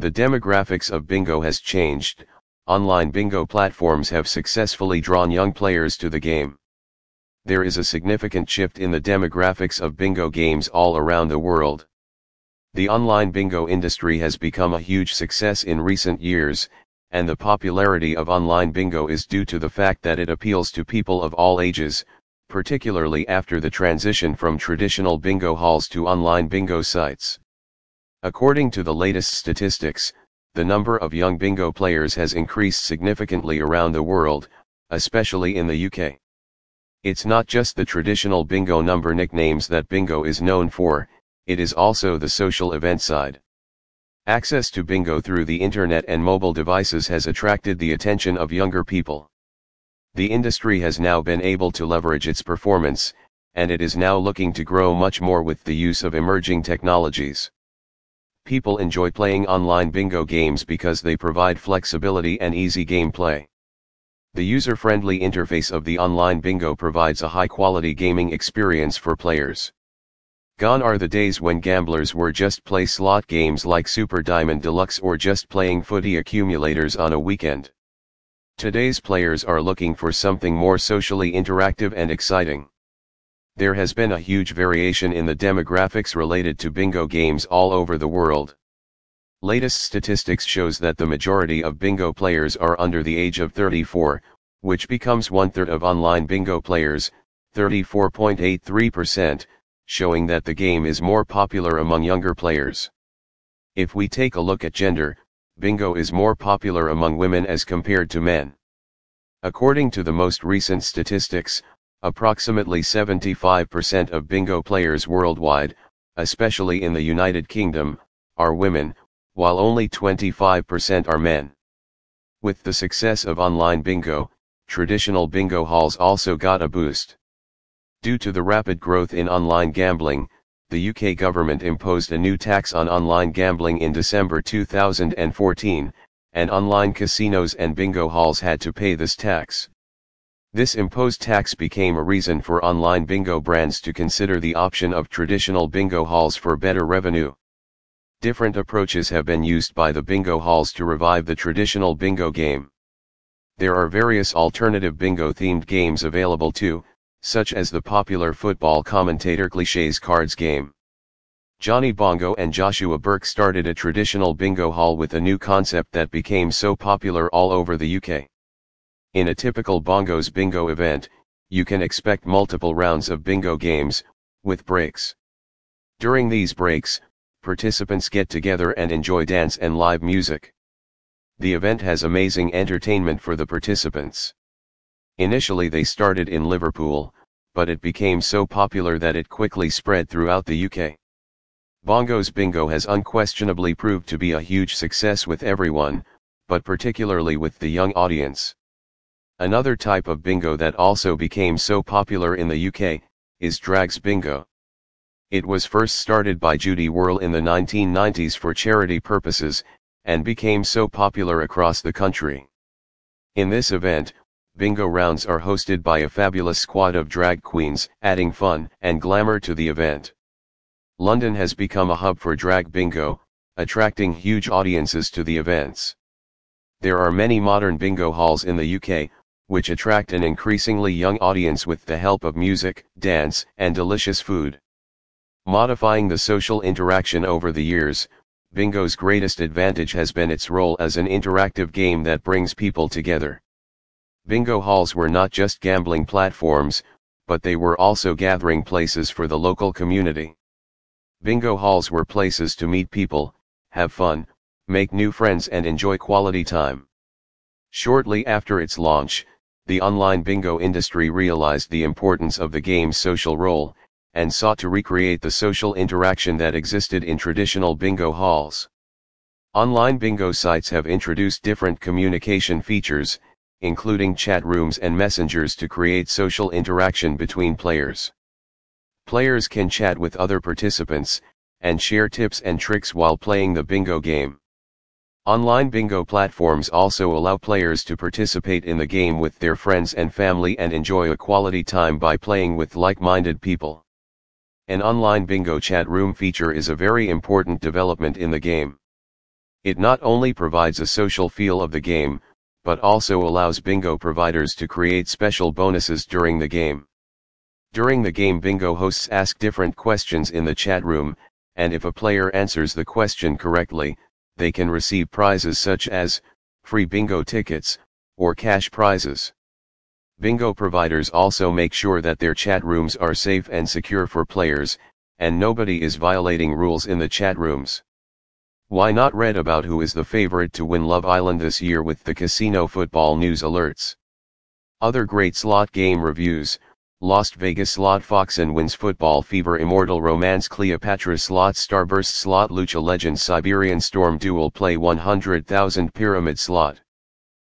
The demographics of bingo has changed, online bingo platforms have successfully drawn young players to the game. There is a significant shift in the demographics of bingo games all around the world. The online bingo industry has become a huge success in recent years, and the popularity of online bingo is due to the fact that it appeals to people of all ages, particularly after the transition from traditional bingo halls to online bingo sites. According to the latest statistics, the number of young bingo players has increased significantly around the world, especially in the UK. It's not just the traditional bingo number nicknames that bingo is known for, it is also the social event side. Access to bingo through the internet and mobile devices has attracted the attention of younger people. The industry has now been able to leverage its performance, and it is now looking to grow much more with the use of emerging technologies. People enjoy playing online bingo games because they provide flexibility and easy gameplay. The user-friendly interface of the online bingo provides a high-quality gaming experience for players. Gone are the days when gamblers were just play slot games like Super Diamond Deluxe or just playing footy accumulators on a weekend. Today's players are looking for something more socially interactive and exciting. There has been a huge variation in the demographics related to bingo games all over the world. Latest statistics shows that the majority of bingo players are under the age of 34, which becomes one-third of online bingo players, 34.83%, showing that the game is more popular among younger players. If we take a look at gender, bingo is more popular among women as compared to men. According to the most recent statistics, Approximately 75% of bingo players worldwide, especially in the United Kingdom, are women, while only 25% are men. With the success of online bingo, traditional bingo halls also got a boost. Due to the rapid growth in online gambling, the UK government imposed a new tax on online gambling in December 2014, and online casinos and bingo halls had to pay this tax. This imposed tax became a reason for online bingo brands to consider the option of traditional bingo halls for better revenue. Different approaches have been used by the bingo halls to revive the traditional bingo game. There are various alternative bingo themed games available too, such as the popular football commentator cliches cards game. Johnny Bongo and Joshua Burke started a traditional bingo hall with a new concept that became so popular all over the UK. In a typical Bongos bingo event, you can expect multiple rounds of bingo games, with breaks. During these breaks, participants get together and enjoy dance and live music. The event has amazing entertainment for the participants. Initially they started in Liverpool, but it became so popular that it quickly spread throughout the UK. Bongos Bingo has unquestionably proved to be a huge success with everyone, but particularly with the young audience. Another type of bingo that also became so popular in the UK, is Drags Bingo. It was first started by Judy Worrell in the 1990s for charity purposes, and became so popular across the country. In this event, bingo rounds are hosted by a fabulous squad of drag queens, adding fun and glamour to the event. London has become a hub for drag bingo, attracting huge audiences to the events. There are many modern bingo halls in the UK, which attract an increasingly young audience with the help of music, dance, and delicious food. Modifying the social interaction over the years, Bingo's greatest advantage has been its role as an interactive game that brings people together. Bingo halls were not just gambling platforms, but they were also gathering places for the local community. Bingo halls were places to meet people, have fun, make new friends and enjoy quality time. Shortly after its launch, the online bingo industry realized the importance of the game's social role, and sought to recreate the social interaction that existed in traditional bingo halls. Online bingo sites have introduced different communication features, including chat rooms and messengers to create social interaction between players. Players can chat with other participants, and share tips and tricks while playing the bingo game. Online bingo platforms also allow players to participate in the game with their friends and family and enjoy a quality time by playing with like-minded people. An online bingo chat room feature is a very important development in the game. It not only provides a social feel of the game, but also allows bingo providers to create special bonuses during the game. During the game bingo hosts ask different questions in the chat room, and if a player answers the question correctly, they can receive prizes such as, free bingo tickets, or cash prizes. Bingo providers also make sure that their chat rooms are safe and secure for players, and nobody is violating rules in the chat rooms. Why not read about who is the favorite to win Love Island this year with the Casino Football News alerts? Other great slot game reviews, Lost Vegas Slot Foxin' Wins Football Fever Immortal Romance Cleopatra Slot Starburst Slot Lucha Legend Siberian Storm Dual Play 100,000 Pyramid Slot